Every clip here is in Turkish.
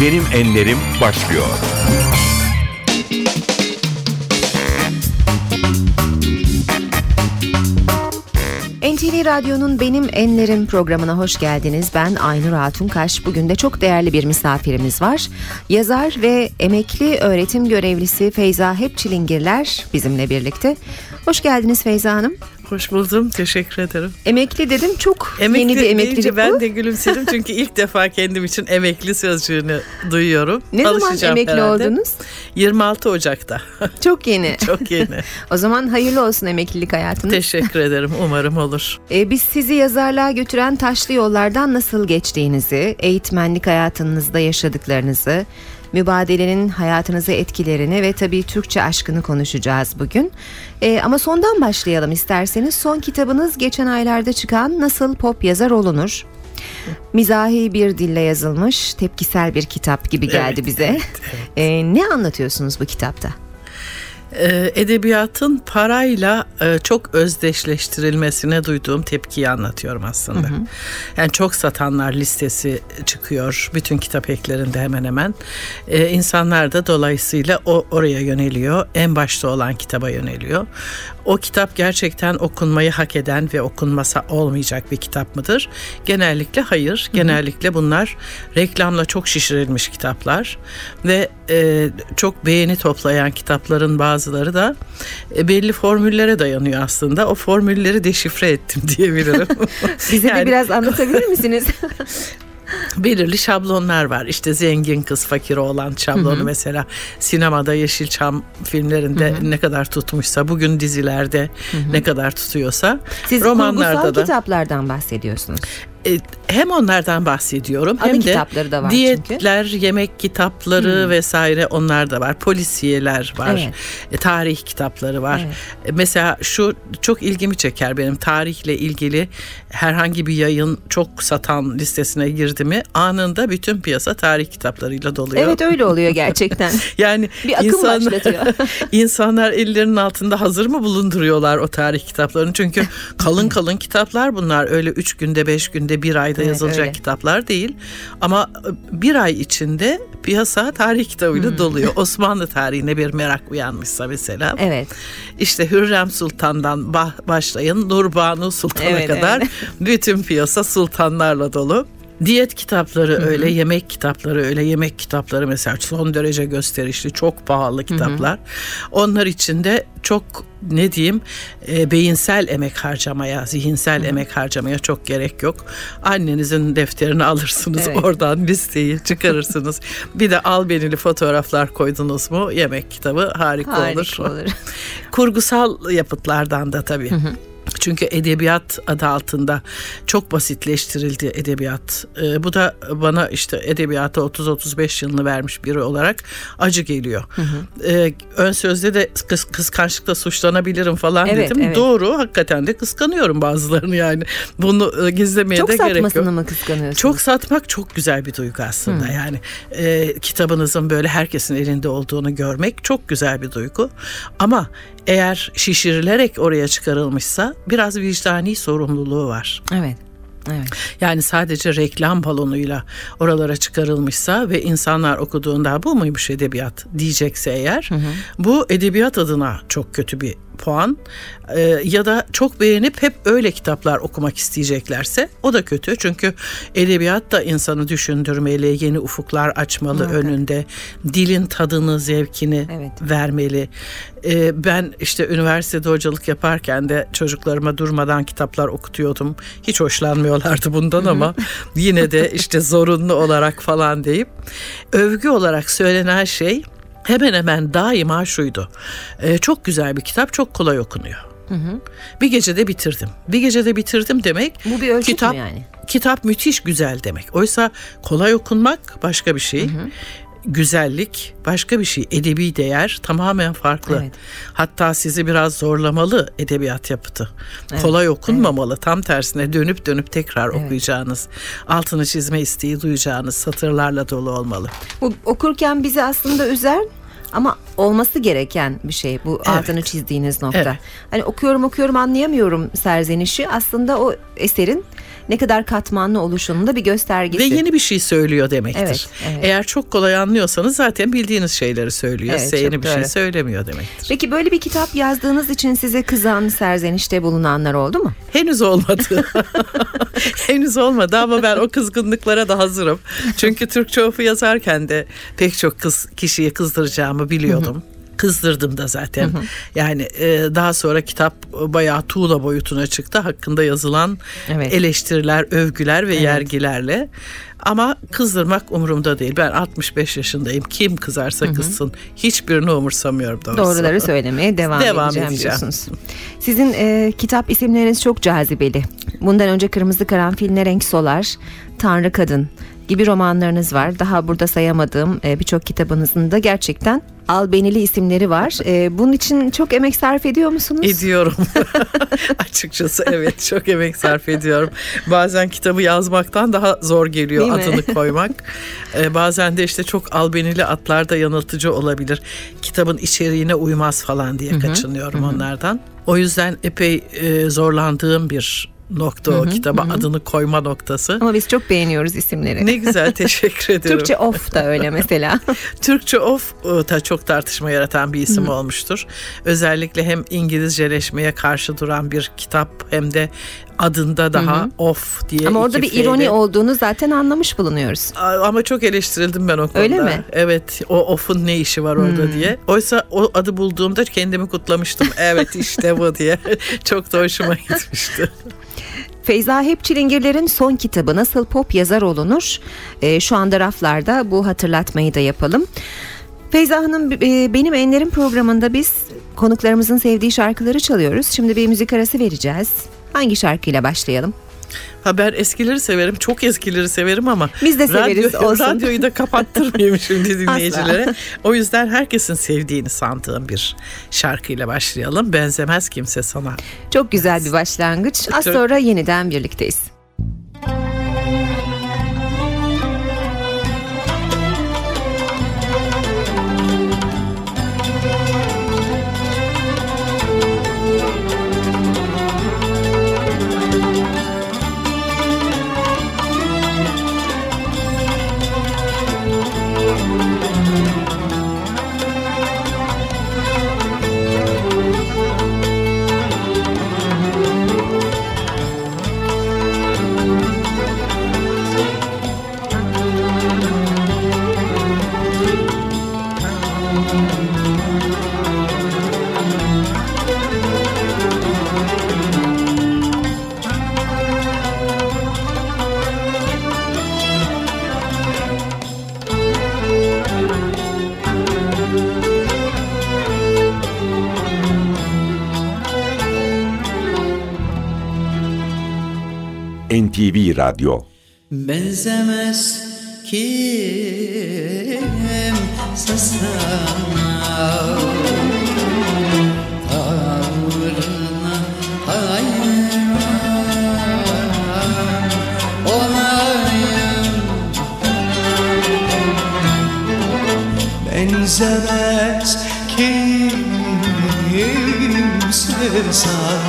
Benim Enlerim başlıyor. NTV Radyo'nun Benim Enlerim programına hoş geldiniz. Ben Aynur Hatunkaş. Bugün de çok değerli bir misafirimiz var. Yazar ve emekli öğretim görevlisi Feyza Hepçilingirler bizimle birlikte. Hoş geldiniz Feyza Hanım. Hoş buldum. Teşekkür ederim. Emekli dedim çok Emekli yeni bir emeklilik bu. ben de gülümsedim çünkü ilk defa kendim için emekli sözcüğünü duyuyorum. Ne zaman emekli herhalde. oldunuz? 26 Ocak'ta. Çok yeni. Çok yeni. o zaman hayırlı olsun emeklilik hayatınız. Teşekkür ederim. Umarım olur. Ee, biz sizi yazarlığa götüren taşlı yollardan nasıl geçtiğinizi, eğitmenlik hayatınızda yaşadıklarınızı, mübadelenin hayatınıza etkilerini ve tabii Türkçe aşkını konuşacağız bugün. Ee, ama sondan başlayalım isterseniz. Son kitabınız geçen aylarda çıkan Nasıl Pop Yazar Olunur? Mizahi bir dille yazılmış, tepkisel bir kitap gibi geldi Evet, bize. evet, Ee, ne anlatıyorsunuz bu kitapta? Ee, edebiyatın parayla e, çok özdeşleştirilmesine duyduğum tepkiyi anlatıyorum aslında. Yani çok satanlar listesi çıkıyor bütün kitap eklerinde hemen hemen. Ee, insanlar da dolayısıyla o oraya yöneliyor. En başta olan kitaba yöneliyor. O kitap gerçekten okunmayı hak eden ve okunmasa olmayacak bir kitap mıdır? Genellikle hayır. Genellikle bunlar reklamla çok şişirilmiş kitaplar ve e, çok beğeni toplayan kitapların bazıları da e, belli formüllere dayanıyor aslında. O formülleri deşifre ettim diyebilirim. Bize de Yani- biraz anlatabilir misiniz? belirli şablonlar var. İşte zengin kız fakir oğlan şablonu mesela sinemada Yeşilçam filmlerinde ne kadar tutmuşsa bugün dizilerde ne kadar tutuyorsa Siz romanlarda da kitaplardan bahsediyorsunuz. E, hem onlardan bahsediyorum Anı hem de kitapları da var çünkü. diyetler, yemek kitapları vesaire onlar da var. Polisiyeler var. Evet. e, tarih kitapları var. Evet. E, Mesela şu çok ilgimi çeker benim tarihle ilgili herhangi bir yayın çok satan listesine girdi mi anında bütün piyasa tarih kitaplarıyla doluyor. Evet öyle oluyor gerçekten. Yani Bir akım başlatıyor. insanlar ellerinin altında hazır mı bulunduruyorlar o tarih kitaplarını? Çünkü kalın kalın kitaplar bunlar. Öyle üç günde, beş günde, bir ayda Evet, yazılacak öyle. kitaplar değil. Ama e, bir ay içinde piyasa tarih kitabıyla Hmm. doluyor. Osmanlı tarihine bir merak uyanmışsa mesela. Evet. İşte Hürrem Sultan'dan başlayın Nurbanu Sultan'a Evet, kadar evet. bütün piyasa sultanlarla dolu. Diyet kitapları öyle, yemek kitapları öyle, yemek kitapları mesela son derece gösterişli, çok pahalı kitaplar. Onlar içinde çok ne diyeyim e, beyinsel emek harcamaya, zihinsel emek harcamaya çok gerek yok. Annenizin defterini alırsınız, Evet. oradan listeyi çıkarırsınız. bir de albenili fotoğraflar koydunuz mu yemek kitabı harika, Harika olur. olur. Kurgusal yapıtlardan da tabii. Çünkü edebiyat adı altında çok basitleştirildi edebiyat. Ee, bu da bana işte edebiyata 30-35 yılını vermiş biri olarak acı geliyor. Ee, ön sözde de kıs, kıskançlıkla suçlanabilirim falan Evet, dedim. evet. Doğru hakikaten de kıskanıyorum bazılarını yani. Bunu e, gizlemeye Çok de gerek yok. satmasını mı kıskanıyorsunuz? Çok satmak çok güzel bir duygu aslında. Yani e, kitabınızın böyle herkesin elinde olduğunu görmek çok güzel bir duygu. Ama eğer şişirilerek oraya çıkarılmışsa biraz vicdani sorumluluğu var. Evet. Evet. Yani sadece reklam balonuyla oralara çıkarılmışsa ve insanlar okuduğunda bu muymuş edebiyat diyecekse eğer bu edebiyat adına çok kötü bir puan Ee, ya da çok beğenip hep öyle kitaplar okumak isteyeceklerse o da kötü. Çünkü edebiyat da insanı düşündürmeli yeni ufuklar açmalı Muhakkak. önünde. Dilin tadını zevkini Evet. vermeli. Ee, ben işte üniversitede hocalık yaparken de çocuklarıma durmadan kitaplar okutuyordum. Hiç hoşlanmıyorlardı bundan ama yine de işte zorunlu olarak falan deyip övgü olarak söylenen şey hemen hemen daima şuydu. Ee, çok güzel bir kitap, çok kolay okunuyor. Bir gecede bitirdim. Bir gecede bitirdim demek. Bu bir ölçüt kitap, mü yani? Kitap müthiş güzel demek. Oysa kolay okunmak başka bir şey. Güzellik başka bir şey. Edebi değer tamamen farklı. Evet. Hatta sizi biraz zorlamalı edebiyat yapıtı. Kolay okunmamalı. Tam tersine dönüp dönüp tekrar okuyacağınız, altını çizme isteği duyacağınız satırlarla dolu olmalı. Bu okurken bizi aslında üzer ama olması gereken bir şey bu Evet. altını çizdiğiniz nokta. Evet. Hani okuyorum okuyorum anlayamıyorum serzenişi aslında o eserin ne kadar katmanlı oluşunun da bir göstergesi. Ve yeni bir şey söylüyor demektir. Evet, evet. Eğer çok kolay anlıyorsanız zaten bildiğiniz şeyleri söylüyor. Evet, Size yeni bir şey doğru. söylemiyor demektir. Peki böyle bir kitap yazdığınız için size kızan, serzenişte bulunanlar oldu mu? Henüz olmadı. Henüz olmadı ama ben o kızgınlıklara da hazırım. Çünkü Türkçe ofu yazarken de pek çok kız kişiyi kızdıracağımı biliyordum. Kızdırdım da zaten. Yani e, daha sonra kitap bayağı tuğla boyutuna çıktı. Hakkında yazılan Evet. eleştiriler, övgüler ve yergilerle. Ama kızdırmak umurumda değil. Ben 65 yaşındayım. Kim kızarsa kızsın. Hiçbirini umursamıyorum doğrusu. Doğruları söylemeye devam, Devam edeceğim, edeceğim. diyorsunuz. Sizin e, kitap isimleriniz çok cazibeli. Bundan önce Kırmızı Karanfil Ne Renk Solar, Tanrı Kadın gibi romanlarınız var. Daha burada sayamadığım e, birçok kitabınızın da gerçekten albenili isimleri var. E, bunun için çok emek sarf ediyor musunuz? Ediyorum. Açıkçası evet çok emek sarf ediyorum. Bazen kitabı yazmaktan daha zor geliyor Değil mi? adını koymak. Ee, bazen de işte çok albenili atlar da yanıltıcı olabilir. Kitabın içeriğine uymaz falan diye kaçınıyorum onlardan. O yüzden epey e, zorlandığım bir nokta o kitaba adını koyma noktası. Ama biz çok beğeniyoruz isimleri. Ne güzel teşekkür ederim. Türkçe of da öyle mesela. Türkçe of da çok tartışma yaratan bir isim olmuştur. Özellikle hem İngilizceleşmeye karşı duran bir kitap hem de adında daha of diye Ama orada bir ironi F'yle- olduğunu zaten anlamış bulunuyoruz. Ama çok eleştirildim ben o konuda. Öyle mi? Evet o of'un ne işi var orada diye. Oysa o adı bulduğumda kendimi kutlamıştım. Evet işte bu diye. çok da hoşuma gitmişti. Feyza Hep Çilingirler'in son kitabı Nasıl Pop Yazar Olunur? Ee, şu anda raflarda bu hatırlatmayı da yapalım. Feyza Hanım e, benim Enlerim programında biz konuklarımızın sevdiği şarkıları çalıyoruz. Şimdi bir müzik arası vereceğiz. Hangi şarkıyla başlayalım? Ha ben eskileri severim. Çok eskileri severim ama Biz de severiz, olsun. radyoyu da kapattırmayayım şimdi dinleyicilere. o yüzden herkesin sevdiğini sandığım bir şarkıyla başlayalım. Benzemez kimse sana. Çok güzel bir başlangıç. Az sonra yeniden birlikteyiz. Radyo. Benzemez kimse sana Tavrına hayran olayım. Benzemez kimse sana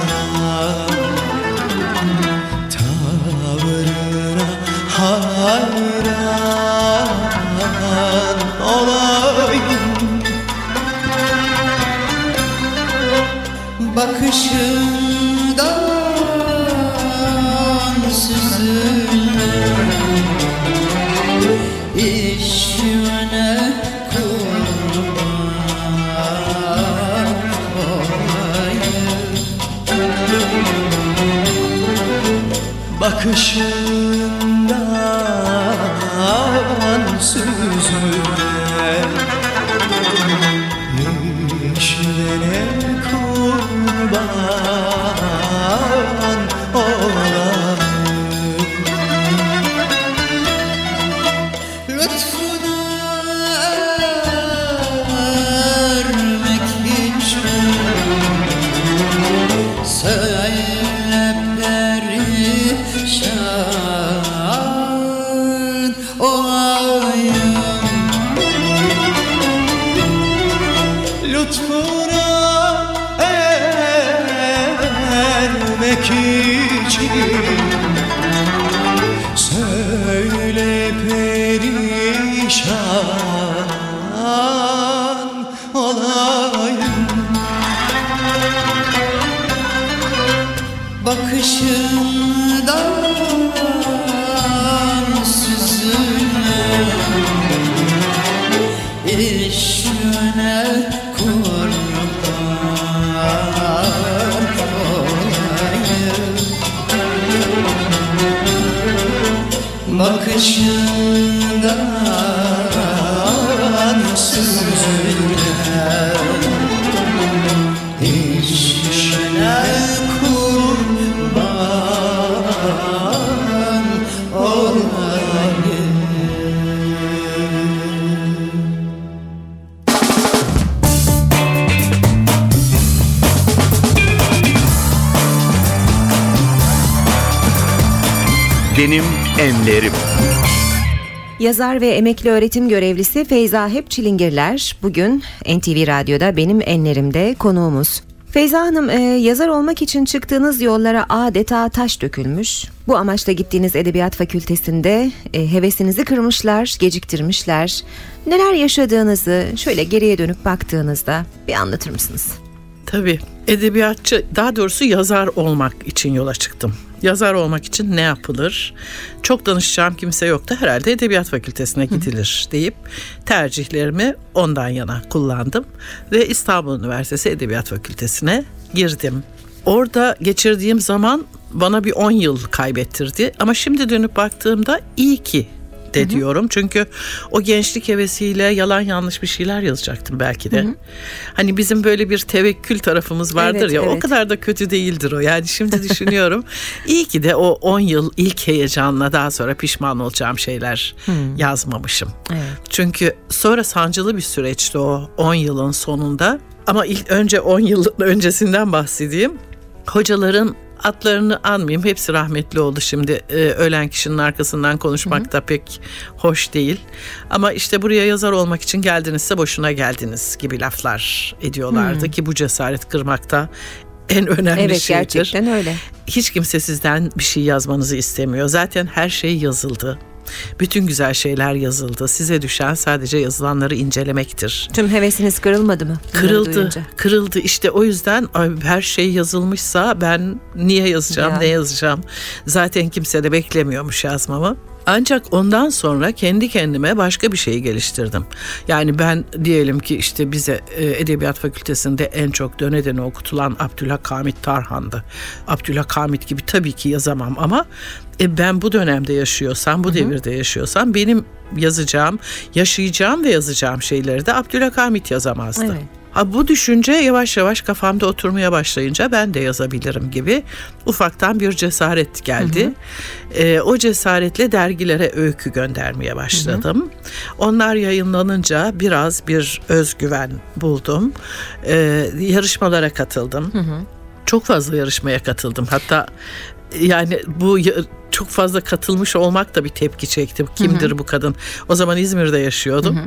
olan olayım. Bakışından süzülen kurban olayım. Bakışından enlerim. Yazar ve emekli öğretim görevlisi Feyza Hep Çilingirler bugün NTV Radyo'da benim enlerimde konuğumuz. Feyza Hanım e, yazar olmak için çıktığınız yollara adeta taş dökülmüş. Bu amaçla gittiğiniz edebiyat fakültesinde e, hevesinizi kırmışlar, geciktirmişler. Neler yaşadığınızı şöyle geriye dönüp baktığınızda bir anlatır mısınız? Tabii edebiyatçı daha doğrusu yazar olmak için yola çıktım. Yazar olmak için ne yapılır? Çok danışacağım kimse yoktu. Herhalde edebiyat fakültesine gidilir deyip tercihlerimi ondan yana kullandım ve İstanbul Üniversitesi Edebiyat Fakültesine girdim. Orada geçirdiğim zaman bana bir 10 yıl kaybettirdi ama şimdi dönüp baktığımda iyi ki de diyorum. Çünkü o gençlik hevesiyle yalan yanlış bir şeyler yazacaktım belki de. Hani bizim böyle bir tevekkül tarafımız vardır Evet, ya o evet. kadar da kötü değildir o. Yani şimdi düşünüyorum. iyi ki de o 10 yıl ilk heyecanla daha sonra pişman olacağım şeyler yazmamışım. Evet. Çünkü sonra sancılı bir süreçti o 10 yılın sonunda. Ama ilk önce 10 yıl öncesinden bahsedeyim. Hocaların atlarını anmayayım. Hepsi rahmetli oldu şimdi. Ee, ölen kişinin arkasından konuşmak da pek hoş değil. Ama işte buraya yazar olmak için geldinizse boşuna geldiniz gibi laflar ediyorlardı ki bu cesaret kırmakta en önemli Evet şeydir gerçekten öyle. hiç kimse sizden bir şey yazmanızı istemiyor. Zaten her şey yazıldı. Bütün güzel şeyler yazıldı. Size düşen sadece yazılanları incelemektir. Tüm hevesiniz kırılmadı mı? Kırıldı, duyunca? kırıldı. İşte o yüzden her şey yazılmışsa ben niye yazacağım, Ya. ne yazacağım? Zaten kimse de beklemiyormuş yazmamı. Ancak ondan sonra kendi kendime başka bir şeyi geliştirdim. Yani ben diyelim ki işte bize e, Edebiyat Fakültesinde en çok döne döne okutulan Abdülhakamit Tarhan'dı. Abdülhakamit gibi tabii ki yazamam ama e, ben bu dönemde yaşıyorsam, bu devirde yaşıyorsam benim yazacağım, yaşayacağım ve yazacağım şeyleri de Abdülhakamit yazamazdı. Evet. Ha, bu düşünce yavaş yavaş kafamda oturmaya başlayınca ben de yazabilirim gibi ufaktan bir cesaret geldi. Ee, o cesaretle dergilere öykü göndermeye başladım. Onlar yayınlanınca biraz bir özgüven buldum. Ee, yarışmalara katıldım. Çok fazla yarışmaya katıldım. Hatta yani bu çok fazla katılmış olmak da bir tepki çekti. Kimdir bu kadın? O zaman İzmir'de yaşıyordum.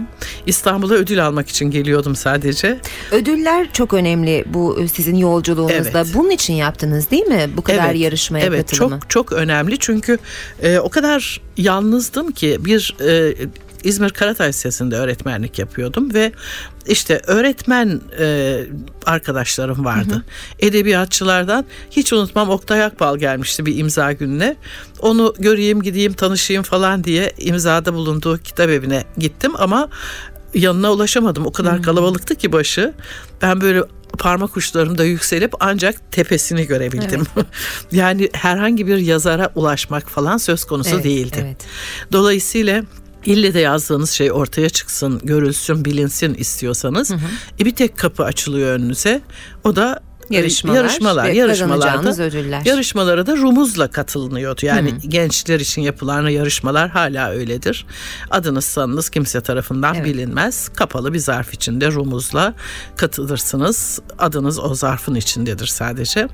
İstanbul'a ödül almak için geliyordum sadece. Ödüller çok önemli bu e, sizin yolculuğunuzda. Evet. Bunun için yaptınız değil mi? Bu kadar yarışmaya evet, katılımı. çok çok önemli çünkü e, o kadar yalnızdım ki bir e, İzmir Karatay Lisesi'nde öğretmenlik yapıyordum ve işte öğretmen e, arkadaşlarım vardı. Edebiyatçılardan hiç unutmam Oktay Akbal gelmişti bir imza gününe. Onu göreyim gideyim tanışayım falan diye imzada bulunduğu kitap evine gittim ama yanına ulaşamadım. O kadar kalabalıktı ki başı. Ben böyle parmak uçlarımda yükselip ancak tepesini görebildim. yani herhangi bir yazara ulaşmak falan söz konusu Evet, değildi. evet. Dolayısıyla ille de yazdığınız şey ortaya çıksın, görülsün, bilinsin istiyorsanız e, bir tek kapı açılıyor önünüze. O da Yarışmalar yarışmalar, ve yarışmalarda ödüller. yarışmalara da rumuzla katılınıyordu. Yani gençler için yapılan yarışmalar hala öyledir. Adınız sanınız kimse tarafından Evet. bilinmez. Kapalı bir zarf içinde rumuzla katılırsınız. Adınız o zarfın içindedir sadece.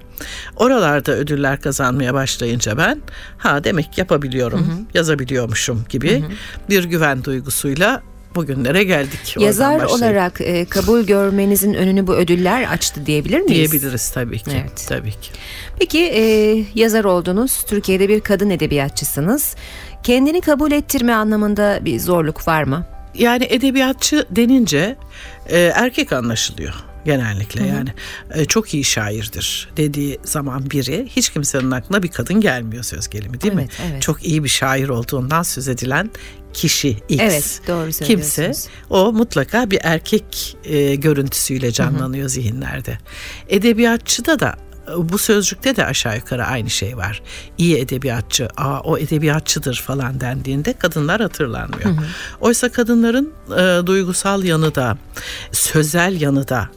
Oralarda ödüller kazanmaya başlayınca ben ha demek yapabiliyorum, yazabiliyormuşum gibi bir güven duygusuyla bugünlere geldik. Yazar olarak e, kabul görmenizin önünü bu ödüller açtı diyebilir miyiz? diyebiliriz tabii ki. Evet. Tabii ki. Peki e, yazar oldunuz. Türkiye'de bir kadın edebiyatçısınız. Kendini kabul ettirme anlamında bir zorluk var mı? Yani edebiyatçı denince e, erkek anlaşılıyor. Genellikle yani E, çok iyi şairdir dediği zaman biri hiç kimsenin aklına bir kadın gelmiyor söz gelimi değil mi? Evet, evet. Çok iyi bir şair olduğundan söz edilen kişi X. Evet, doğru Kimse o mutlaka bir erkek e, görüntüsüyle canlanıyor zihinlerde. Edebiyatçıda da bu sözcükte de aşağı yukarı aynı şey var. İyi edebiyatçı, aa o edebiyatçıdır falan dendiğinde kadınlar hatırlanmıyor. Oysa kadınların e, duygusal yanı da, sözel yanı da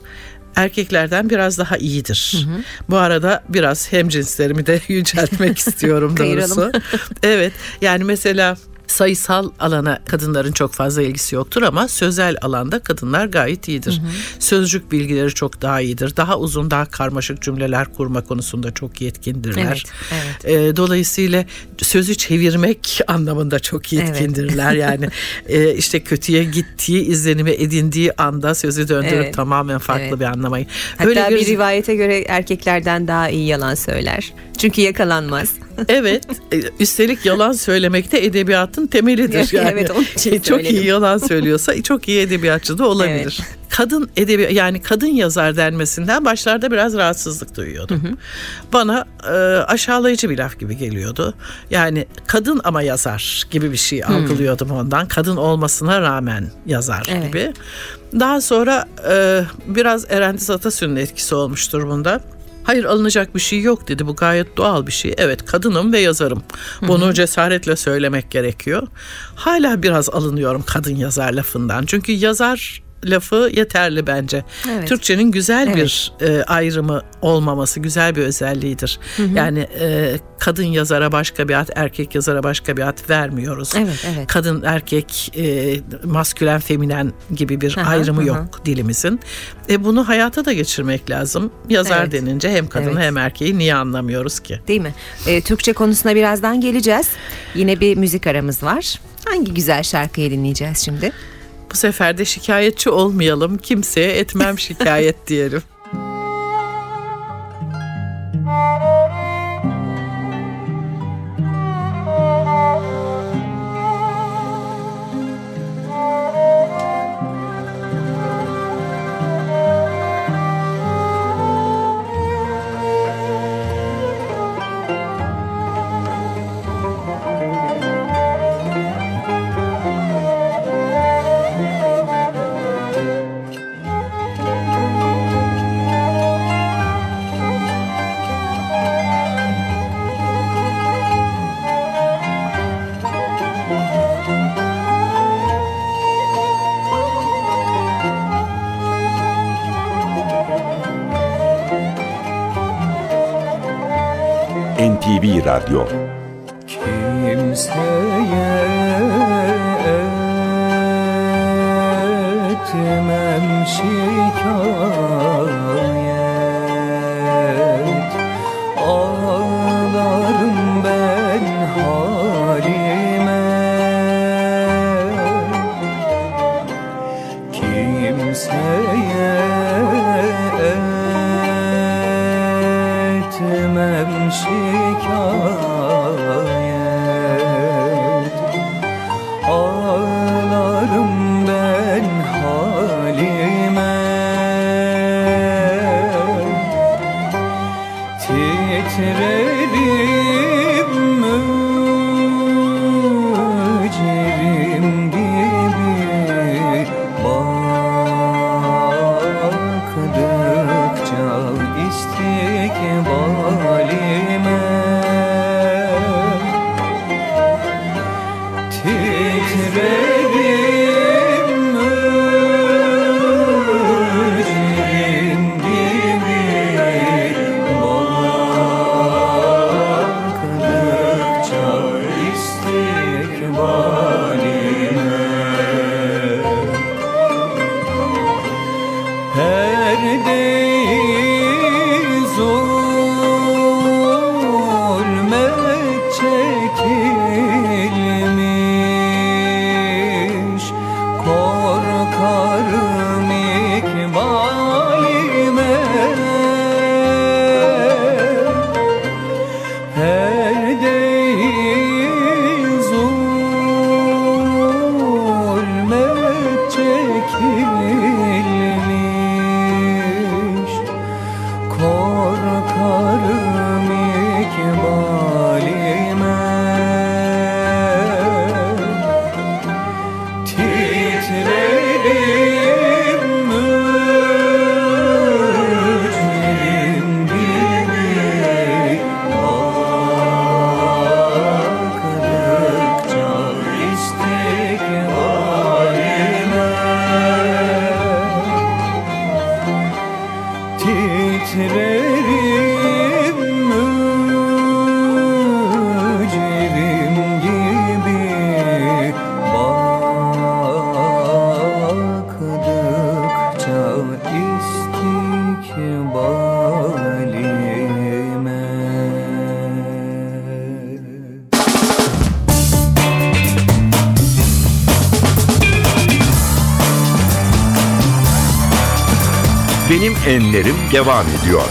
erkeklerden biraz daha iyidir. Bu arada biraz hemcinslerimi de yüceltmek istiyorum doğrusu. evet yani mesela sayısal alana kadınların çok fazla ilgisi yoktur ama sözel alanda kadınlar gayet iyidir. Sözcük bilgileri çok daha iyidir. Daha uzun, daha karmaşık cümleler kurma konusunda çok yetkindirler. Evet, evet. Ee, dolayısıyla sözü çevirmek anlamında çok yetkindirler. Yani e, işte kötüye gittiği izlenimi edindiği anda sözü döndürüp Evet, tamamen farklı evet. bir anlamayı. Hatta bir göz- rivayete göre erkeklerden daha iyi yalan söyler. Çünkü yakalanmaz. Evet. e, Üstelik yalan söylemek de edebiyatın temelidir. Yani. Evet, onun için E, çok iyi söyledim. yalan söylüyorsa çok iyi edebiyatçı da olabilir. Kadın edebi yani kadın yazar denmesinden başlarda biraz rahatsızlık duyuyordum. Bana e, aşağılayıcı bir laf gibi geliyordu. Yani kadın ama yazar gibi bir şey algılıyordum ondan. Kadın olmasına rağmen yazar Evet. gibi. Daha sonra e, biraz Erendiz Atasü'nün etkisi olmuştur bunda. Hayır alınacak bir şey yok dedi. Bu gayet doğal bir şey. Evet kadınım ve yazarım. Bunu cesaretle söylemek gerekiyor. Hala biraz alınıyorum kadın yazar lafından. Çünkü yazar lafı yeterli bence. Evet. Türkçenin güzel Evet. bir e, ayrımı olmaması güzel bir özelliğidir. Yani e, kadın yazara başka bir ad, erkek yazara başka bir ad vermiyoruz. Evet, evet. Kadın erkek e, maskülen feminen gibi bir Aha, ayrımı aha. yok dilimizin. E, bunu hayata da geçirmek lazım. Yazar Evet. denince hem kadını Evet. hem erkeği niye anlamıyoruz ki? Değil mi? Ee, Türkçe konusuna birazdan geleceğiz. Yine bir müzik aramız var. Hangi güzel şarkıyı dinleyeceğiz şimdi? Bu sefer de şikayetçi olmayalım. Kimseye etmem şikayet diyelim. NTV Titrerim mücerim devam ediyor.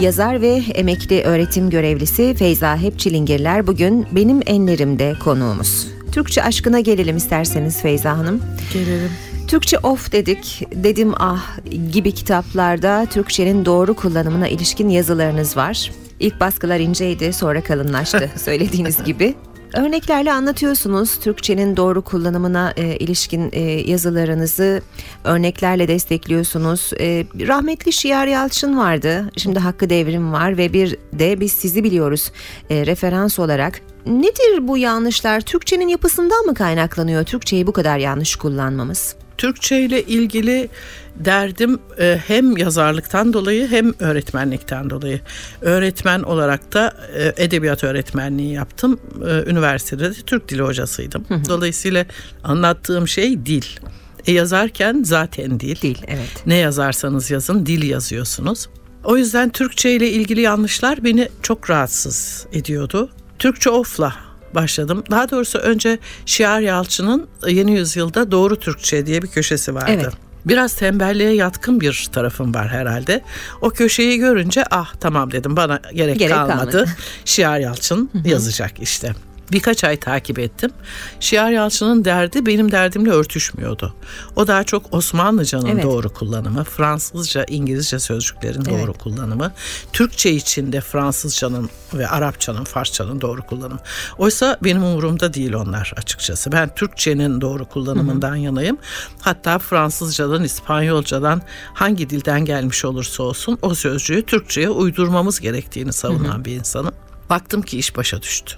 Yazar ve emekli öğretim görevlisi Feyza Hepçilingirler bugün benim enlerimde konuğumuz. Türkçe aşkına gelelim isterseniz Feyza Hanım. Gelelim. Türkçe of dedik, dedim ah gibi kitaplarda Türkçenin doğru kullanımına ilişkin yazılarınız var. İlk baskılar inceydi, sonra kalınlaştı söylediğiniz gibi. Örneklerle anlatıyorsunuz Türkçenin doğru kullanımına e, ilişkin e, yazılarınızı örneklerle destekliyorsunuz. E, rahmetli Şiar Yalçın vardı, şimdi Hakkı Devrim var ve bir de biz sizi biliyoruz e, referans olarak. Nedir bu yanlışlar? Türkçenin yapısından mı kaynaklanıyor Türkçeyi bu kadar yanlış kullanmamız? Türkçe ile ilgili derdim e, hem yazarlıktan dolayı hem öğretmenlikten dolayı. Öğretmen olarak da e, edebiyat öğretmenliği yaptım. E, Üniversitede de Türk dili hocasıydım. Dolayısıyla anlattığım şey dil. E, yazarken zaten dil. Değil, evet. Ne yazarsanız yazın dil yazıyorsunuz. O yüzden Türkçe ile ilgili yanlışlar beni çok rahatsız ediyordu. Türkçe ofla başladım. Daha doğrusu önce Şiar Yalçın'ın Yeni Yüzyılda Doğru Türkçe diye bir köşesi vardı. Evet. Biraz tembelliğe yatkın bir tarafım var herhalde. O köşeyi görünce ah tamam dedim bana gerek, Gerek kalmadı. kalmadı. Şiar Yalçın yazacak işte. Birkaç ay takip ettim. Şiar Yalçın'ın derdi benim derdimle örtüşmüyordu. O daha çok Osmanlıcanın Evet. doğru kullanımı, Fransızca, İngilizce sözcüklerin Evet. doğru kullanımı, Türkçe içinde Fransızcanın ve Arapçanın, Farsçanın doğru kullanımı. Oysa benim umurumda değil onlar açıkçası. Ben Türkçenin doğru kullanımından yanayım. Hatta Fransızcadan, İspanyolcadan hangi dilden gelmiş olursa olsun o sözcüğü Türkçe'ye uydurmamız gerektiğini savunan bir insanım. Baktım ki iş başa düştü.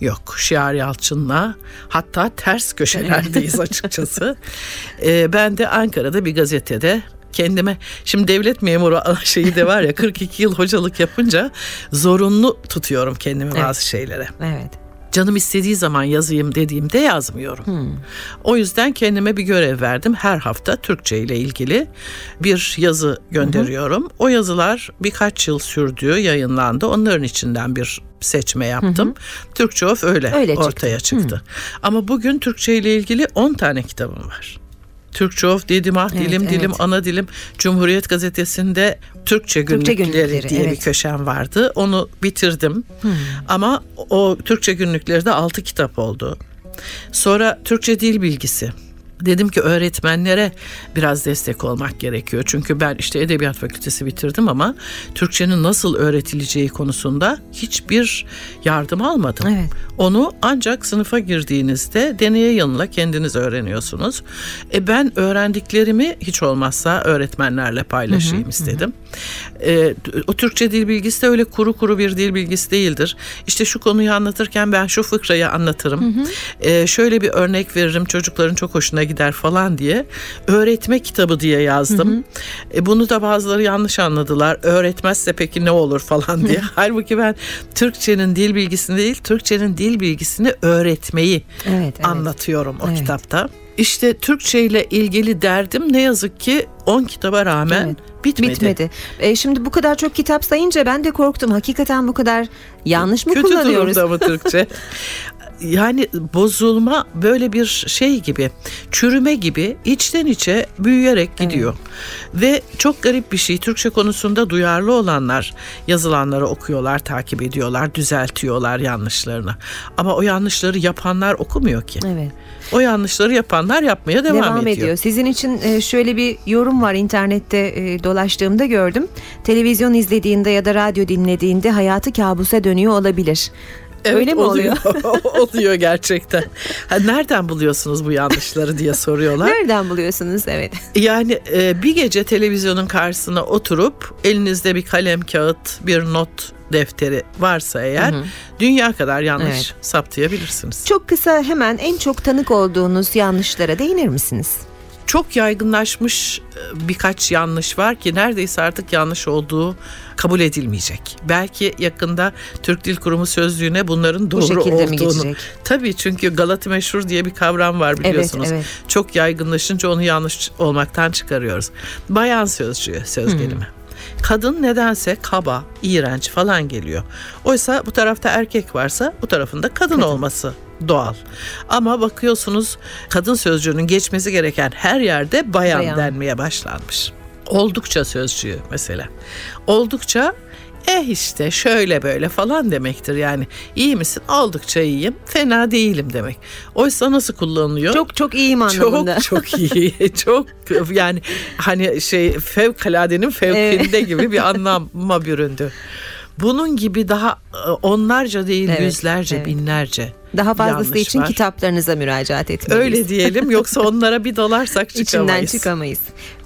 Yok Şiar Yalçın'la hatta ters köşelerdeyiz açıkçası. Ee, ben de Ankara'da bir gazetede kendime şimdi devlet memuru şeyi de var ya 42 yıl hocalık yapınca zorunlu tutuyorum kendimi bazı şeylere. Evet. Canım istediği zaman yazayım dediğimde yazmıyorum. O yüzden kendime bir görev verdim. Her hafta Türkçe ile ilgili bir yazı gönderiyorum. O yazılar birkaç yıl sürdü, yayınlandı. Onların içinden bir seçme yaptım. Türkçe of öyle, Öyle çıktı. ortaya çıktı. Ama bugün Türkçe ile ilgili 10 tane kitabım var. Türkçe of dedim ah Evet, dilim dilim evet. ana dilim Cumhuriyet gazetesinde Türkçe günlükleri, günlükleri, diye bir evet. köşem vardı. Onu bitirdim. Ama o Türkçe günlükleri de 6 kitap oldu. Sonra Türkçe dil bilgisi. Dedim ki öğretmenlere biraz destek olmak gerekiyor. Çünkü ben işte edebiyat fakültesi bitirdim ama Türkçenin nasıl öğretileceği konusunda hiçbir yardım almadım. Evet. Onu ancak sınıfa girdiğinizde deneye yanıla kendiniz öğreniyorsunuz. E ben öğrendiklerimi hiç olmazsa öğretmenlerle paylaşayım istedim. E, o Türkçe dil bilgisi de öyle kuru kuru bir dil bilgisi değildir. İşte şu konuyu anlatırken ben şu fıkrayı anlatırım. E, şöyle bir örnek veririm çocukların çok hoşuna gider falan diye öğretme kitabı diye yazdım. E, bunu da bazıları yanlış anladılar. Öğretmezse peki ne olur falan diye. Halbuki ben Türkçenin dil bilgisini değil, Türkçenin dil bilgisini öğretmeyi Evet, evet. anlatıyorum o Evet. kitapta. İşte Türkçe ile ilgili derdim ne yazık ki 10 kitaba rağmen Evet. bitmedi. Bitmedi. E, şimdi bu kadar çok kitap sayınca ben de korktum. Hakikaten bu kadar yanlış mı Kötü kullanıyoruz? durumda mı Türkçe? yani bozulma böyle bir şey gibi, çürüme gibi içten içe büyüyerek gidiyor. Ve çok garip bir şey. Türkçe konusunda duyarlı olanlar yazılanları okuyorlar, takip ediyorlar, düzeltiyorlar yanlışlarını. Ama o yanlışları yapanlar okumuyor ki. Evet. O yanlışları yapanlar yapmaya devam, Devam, ediyor. Sizin için e, şöyle bir yorum var internette e, dolaştığımda gördüm. Televizyon izlediğinde ya da radyo dinlediğinde hayatı kabusa dönüyor olabilir. Evet, Öyle mi oluyor? oluyor gerçekten. Ha, nereden buluyorsunuz bu yanlışları diye soruyorlar. Nereden buluyorsunuz? Evet. Yani e, bir gece televizyonun karşısına oturup elinizde bir kalem, kağıt, bir not defteri varsa eğer dünya kadar yanlış Evet. saptayabilirsiniz. Çok kısa hemen en çok tanık olduğunuz yanlışlara değinir misiniz? Çok yaygınlaşmış e, birkaç yanlış var ki neredeyse artık yanlış olduğu kabul edilmeyecek. Belki yakında Türk Dil Kurumu sözlüğüne bunların doğru şekilde mi olduğunu. geçecek? Tabii çünkü Galata meşhur diye bir kavram var biliyorsunuz. evet. Çok yaygınlaşınca onu yanlış olmaktan çıkarıyoruz. Bayan sözcüğü söz Hmm. gelimi. Kadın nedense kaba, iğrenç falan geliyor. Oysa bu tarafta erkek varsa bu tarafında kadın olması doğal. Ama bakıyorsunuz kadın sözcüğünün geçmesi gereken her yerde bayan, Bayan. denmeye başlanmış. Oldukça sözcüğü mesela. Oldukça eh işte şöyle böyle falan demektir yani. İyi misin? Oldukça iyiyim. Fena değilim demek. Oysa nasıl kullanılıyor? Çok çok iyiyim anlamında. Çok çok iyi. çok yani hani şey fevkaladenin fevkinde gibi bir anlama büründü. Bunun gibi daha e, onlarca değil Evet, yüzlerce evet. binlerce Daha fazlası için var. kitaplarınıza müracaat etmeliyiz. Öyle diyelim yoksa onlara bir dolarsak çıkamayız. İçinden çıkamayız.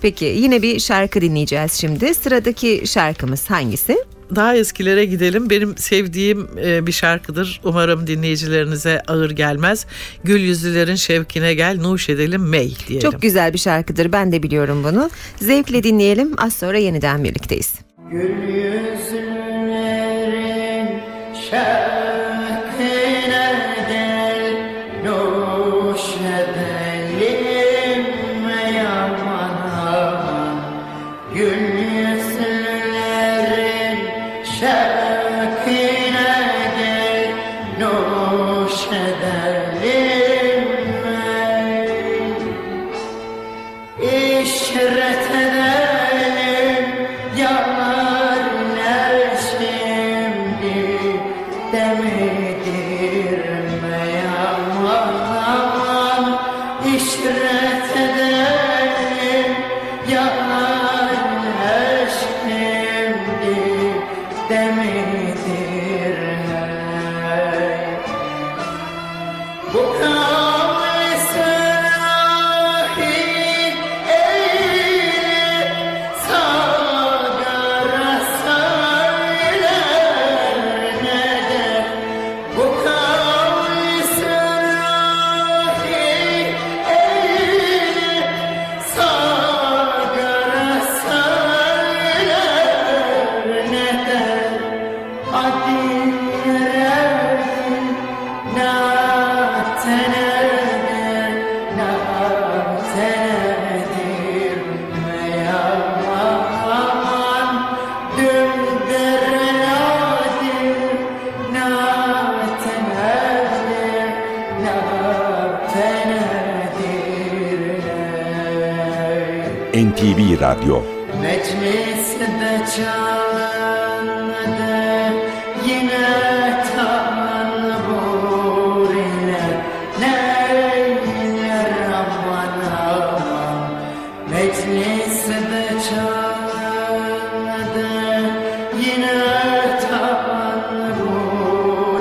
Peki yine bir şarkı dinleyeceğiz şimdi. Sıradaki şarkımız hangisi? Daha eskilere gidelim. Benim sevdiğim e, bir şarkıdır. Umarım dinleyicilerinize ağır gelmez. Gül yüzlülerin şevkine gel nuş edelim mey diyelim. Çok güzel bir şarkıdır. Ben de biliyorum bunu. Zevkle dinleyelim. Az sonra yeniden birlikteyiz. Gül yüzlülerin şevkine Radyo. Çalındı yine tanbur ile neyler aman aman çalındı yine tanbur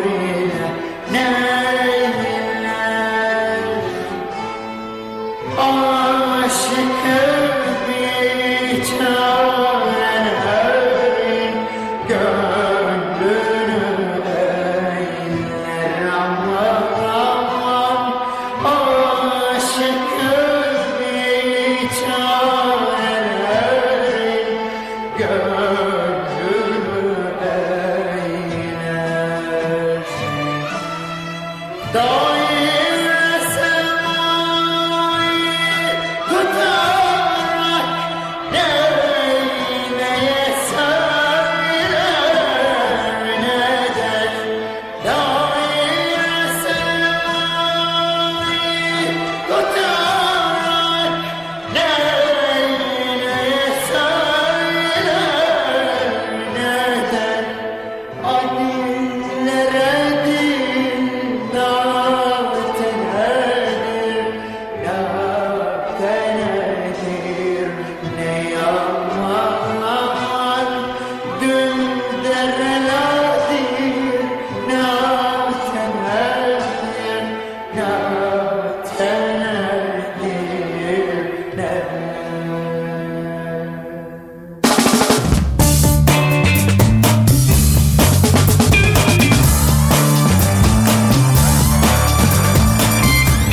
ile neyler Aşık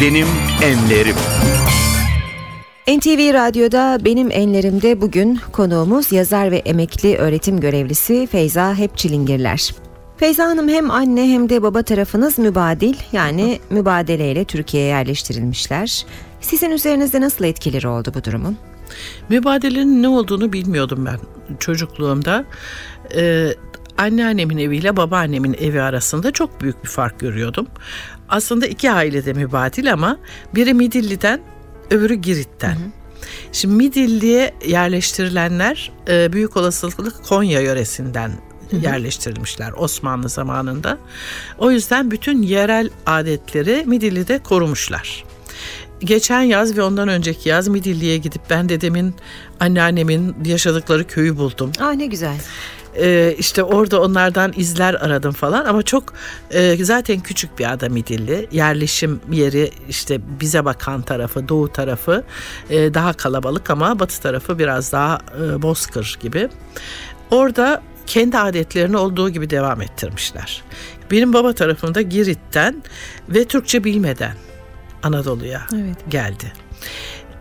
Benim Enlerim. NTV Radyo'da benim enlerimde bugün konuğumuz yazar ve emekli öğretim görevlisi Feyza Hepçilingirler. Feyza Hanım hem anne hem de baba tarafınız mübadil yani mübadeleyle Türkiye'ye yerleştirilmişler. Sizin üzerinizde nasıl etkileri oldu bu durumun? Mübadelenin ne olduğunu bilmiyordum ben çocukluğumda. Ee, anneannemin eviyle babaannemin evi arasında çok büyük bir fark görüyordum. Aslında iki ailede mübadil ama biri Midilli'den öbürü Girit'ten. Şimdi Midilli'ye yerleştirilenler e, büyük olasılıkla Konya yöresinden yerleştirilmişler Osmanlı zamanında. O yüzden bütün yerel adetleri Midilli'de korumuşlar. Geçen yaz ve ondan önceki yaz Midilli'ye gidip ben dedemin, anneannemin yaşadıkları köyü buldum. Aa ne güzel. Ee, işte orada onlardan izler aradım falan ama çok e, zaten küçük bir ada Midilli. Yerleşim yeri işte bize bakan tarafı, doğu tarafı e, daha kalabalık ama batı tarafı biraz daha e, bozkır gibi. Orada kendi adetlerini olduğu gibi devam ettirmişler. Benim baba tarafımda Girit'ten ve Türkçe bilmeden Anadolu'ya Evet. geldi.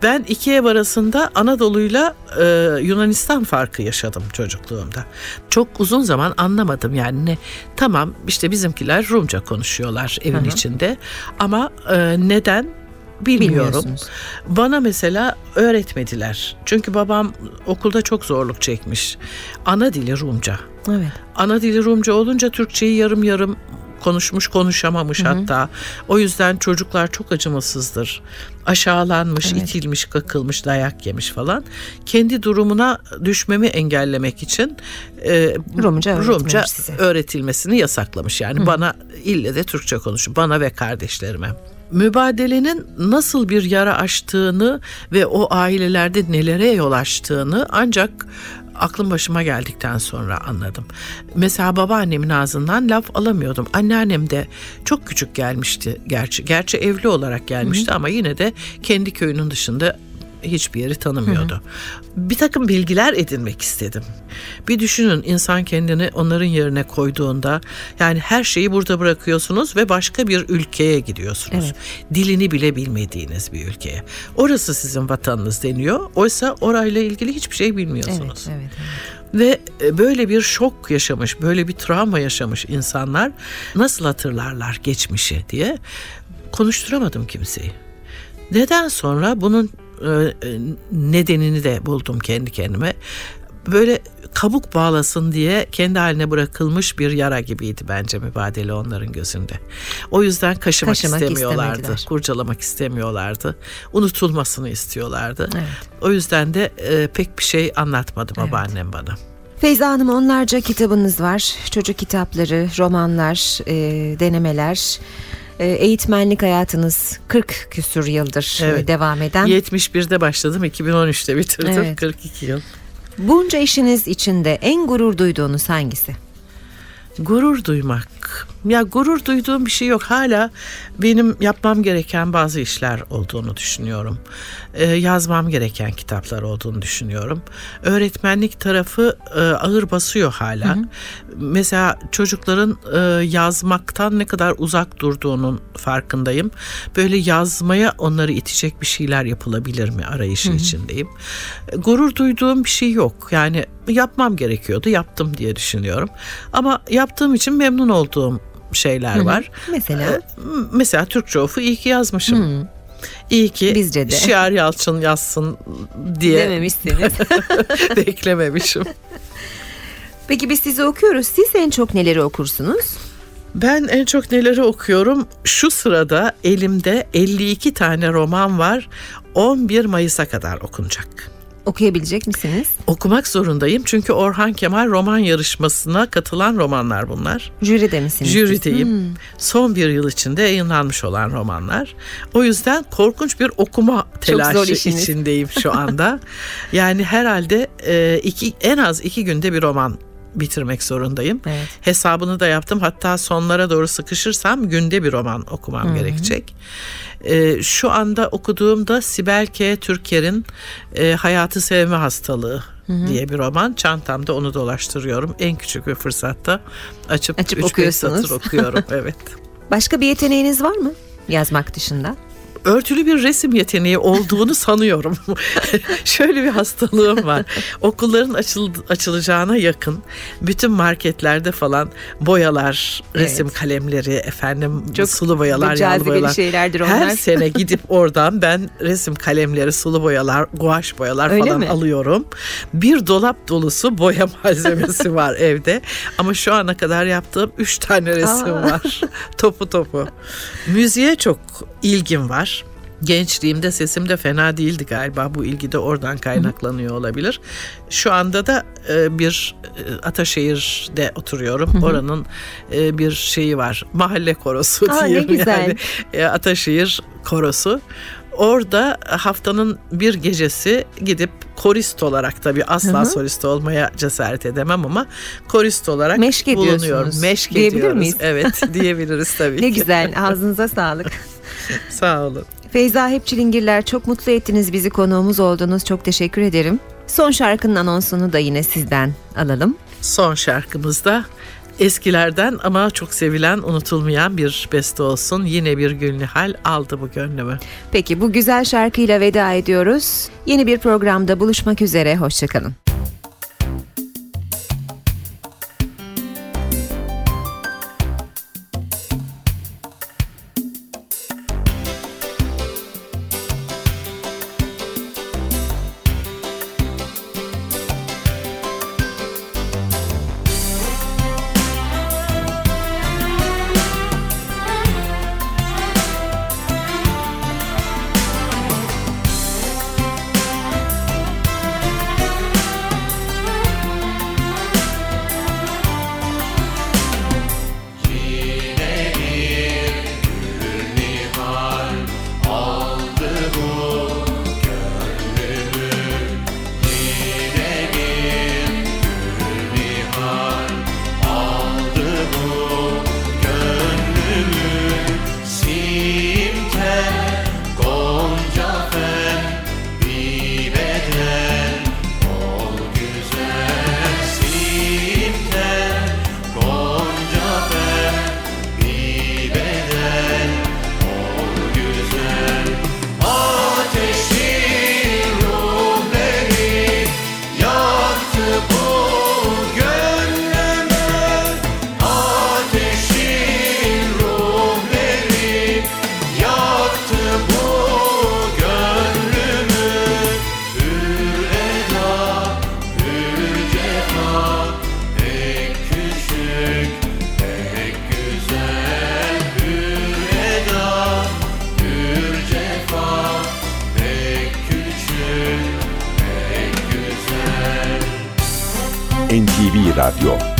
Ben iki ev arasında Anadolu'yla e, Yunanistan farkı yaşadım çocukluğumda. Çok uzun zaman anlamadım yani ne. Tamam işte bizimkiler Rumca konuşuyorlar evin içinde ama e, neden bilmiyorum. Bana mesela öğretmediler. Çünkü babam okulda çok zorluk çekmiş. Ana dili Rumca. Evet. Ana dili Rumca olunca Türkçeyi yarım yarım konuşmuş konuşamamış hatta. O yüzden çocuklar çok acımasızdır. Aşağılanmış, itilmiş, kakılmış, dayak yemiş falan. Kendi durumuna düşmemi engellemek için e, Rumca Rumca size. öğretilmesini yasaklamış. Yani bana ille de Türkçe konuşun. Bana ve kardeşlerime. Mübadelenin nasıl bir yara açtığını ve o ailelerde nelere yol açtığını ancak aklım başıma geldikten sonra anladım. Mesela babaannemin ağzından laf alamıyordum. Anneannem de çok küçük gelmişti gerçi. Gerçi evli olarak gelmişti ama yine de kendi köyünün dışında hiçbir yeri tanımıyordu. Bir takım bilgiler edinmek istedim. Bir düşünün insan kendini onların yerine koyduğunda yani her şeyi burada bırakıyorsunuz ve başka bir ülkeye gidiyorsunuz. Dilini bile bilmediğiniz bir ülkeye. Orası sizin vatanınız deniyor. Oysa orayla ilgili hiçbir şey bilmiyorsunuz. Evet, evet. Ve e, böyle bir şok yaşamış, böyle bir travma yaşamış insanlar nasıl hatırlarlar geçmişi diye konuşturamadım kimseyi. Neden sonra bunun nedenini de buldum kendi kendime. Böyle kabuk bağlasın diye kendi haline bırakılmış bir yara gibiydi bence mübadele onların gözünde. O yüzden kaşımak, Kaşımak istemiyorlardı, istemediler. kurcalamak istemiyorlardı. Unutulmasını istiyorlardı. Evet. O yüzden de e, pek bir şey anlatmadı babaannem bana. Feyza Hanım onlarca kitabınız var. Çocuk kitapları, romanlar, e, denemeler. E, eğitmenlik hayatınız 40 küsür yıldır e, Evet. devam eden. 71'de başladım, 2013'te bitirdim. Evet. 42 yıl. Bunca işiniz içinde en gurur duyduğunuz hangisi? Gurur duymak. Ya gurur duyduğum bir şey yok. Hala benim yapmam gereken bazı işler olduğunu düşünüyorum. Ee, yazmam gereken kitaplar olduğunu düşünüyorum. Öğretmenlik tarafı e, ağır basıyor hala. Mesela çocukların e, yazmaktan ne kadar uzak durduğunun farkındayım. Böyle yazmaya onları itecek bir şeyler yapılabilir mi arayışı içindeyim. E, Gurur duyduğum bir şey yok. Yani yapmam gerekiyordu, yaptım diye düşünüyorum. Ama yaptığım için memnun olduğum şeyler var. Mesela? Ee, Mesela Türkçe ofu iyi ki yazmışım. İyi ki Bizce de. Şiar Yalçın yazsın diye Dememişsiniz. beklememişim. Peki biz sizi okuyoruz. Siz en çok neleri okursunuz? Ben en çok neleri okuyorum? Şu sırada elimde 52 tane roman var. 11 Mayıs'a kadar okunacak. Okuyabilecek misiniz? Okumak zorundayım çünkü Orhan Kemal roman yarışmasına katılan romanlar bunlar. Jüride misiniz? Jürideyim. Son bir yıl içinde yayınlanmış olan romanlar. O yüzden korkunç bir okuma telaşı içindeyim şu anda. yani herhalde e, iki, en az iki günde bir roman bitirmek zorundayım. Evet. Hesabını da yaptım. Hatta sonlara doğru sıkışırsam günde bir roman okumam gerekecek. E, şu anda okuduğumda Sibel K. Türker'in e, Hayatı Sevme Hastalığı diye bir roman. Çantamda onu dolaştırıyorum. En küçük bir fırsatta açıp, Açıp 3-5 okuyorsunuz. satır okuyorum. Evet. Başka bir yeteneğiniz var mı? Yazmak dışında. Örtülü bir resim yeteneği olduğunu sanıyorum. Şöyle bir hastalığım var. Okulların açıl, açılacağına yakın bütün marketlerde falan boyalar, resim kalemleri, efendim Çok sulu boyalar, yağlı boyalar. şeylerdir Her onlar. sene gidip oradan ben resim kalemleri, sulu boyalar, guaj boyalar Öyle falan mi? alıyorum. Bir dolap dolusu boya malzemesi var evde. Ama şu ana kadar yaptığım üç tane resim Aa. var. topu topu. Müziğe çok ilgim var. Gençliğimde sesim de fena değildi galiba. Bu ilgi de oradan kaynaklanıyor olabilir. Şu anda da e, bir e, Ataşehir'de oturuyorum. Oranın e, bir şeyi var. Mahalle korosu Aa, ne diyeyim güzel. yani. Ataşehir korosu. Orada haftanın bir gecesi gidip korist olarak tabii asla solist olmaya cesaret edemem ama korist olarak Meşk bulunuyorum. Meşk Diyebilir ediyoruz. miyiz? Evet diyebiliriz tabii Ne ki. güzel. Ağzınıza sağlık. Sağ olun. Feyza Hepçilingirler çok mutlu ettiniz bizi konuğumuz oldunuz. Çok teşekkür ederim. Son şarkının anonsunu da yine sizden alalım. Son şarkımızda eskilerden ama çok sevilen, unutulmayan bir beste olsun. Yine bir Gülnihal aldı bu gönlümü. Peki bu güzel şarkıyla veda ediyoruz. Yeni bir programda buluşmak üzere. Hoşçakalın. Radyo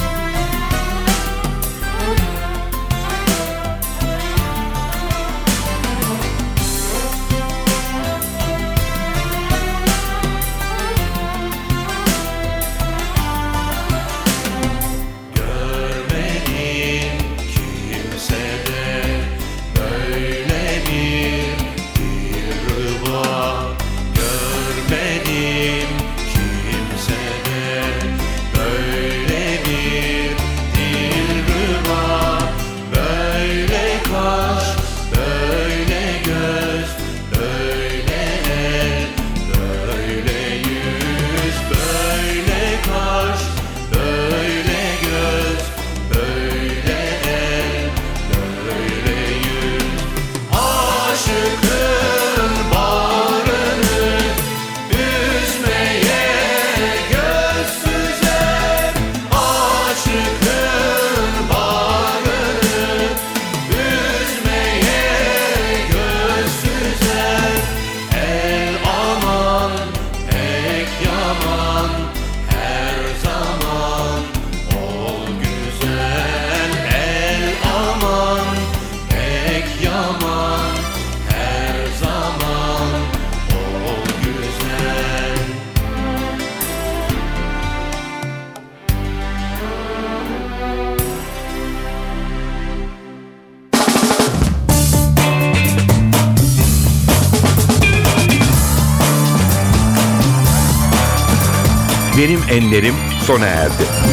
Benim Enlerim sona erdi.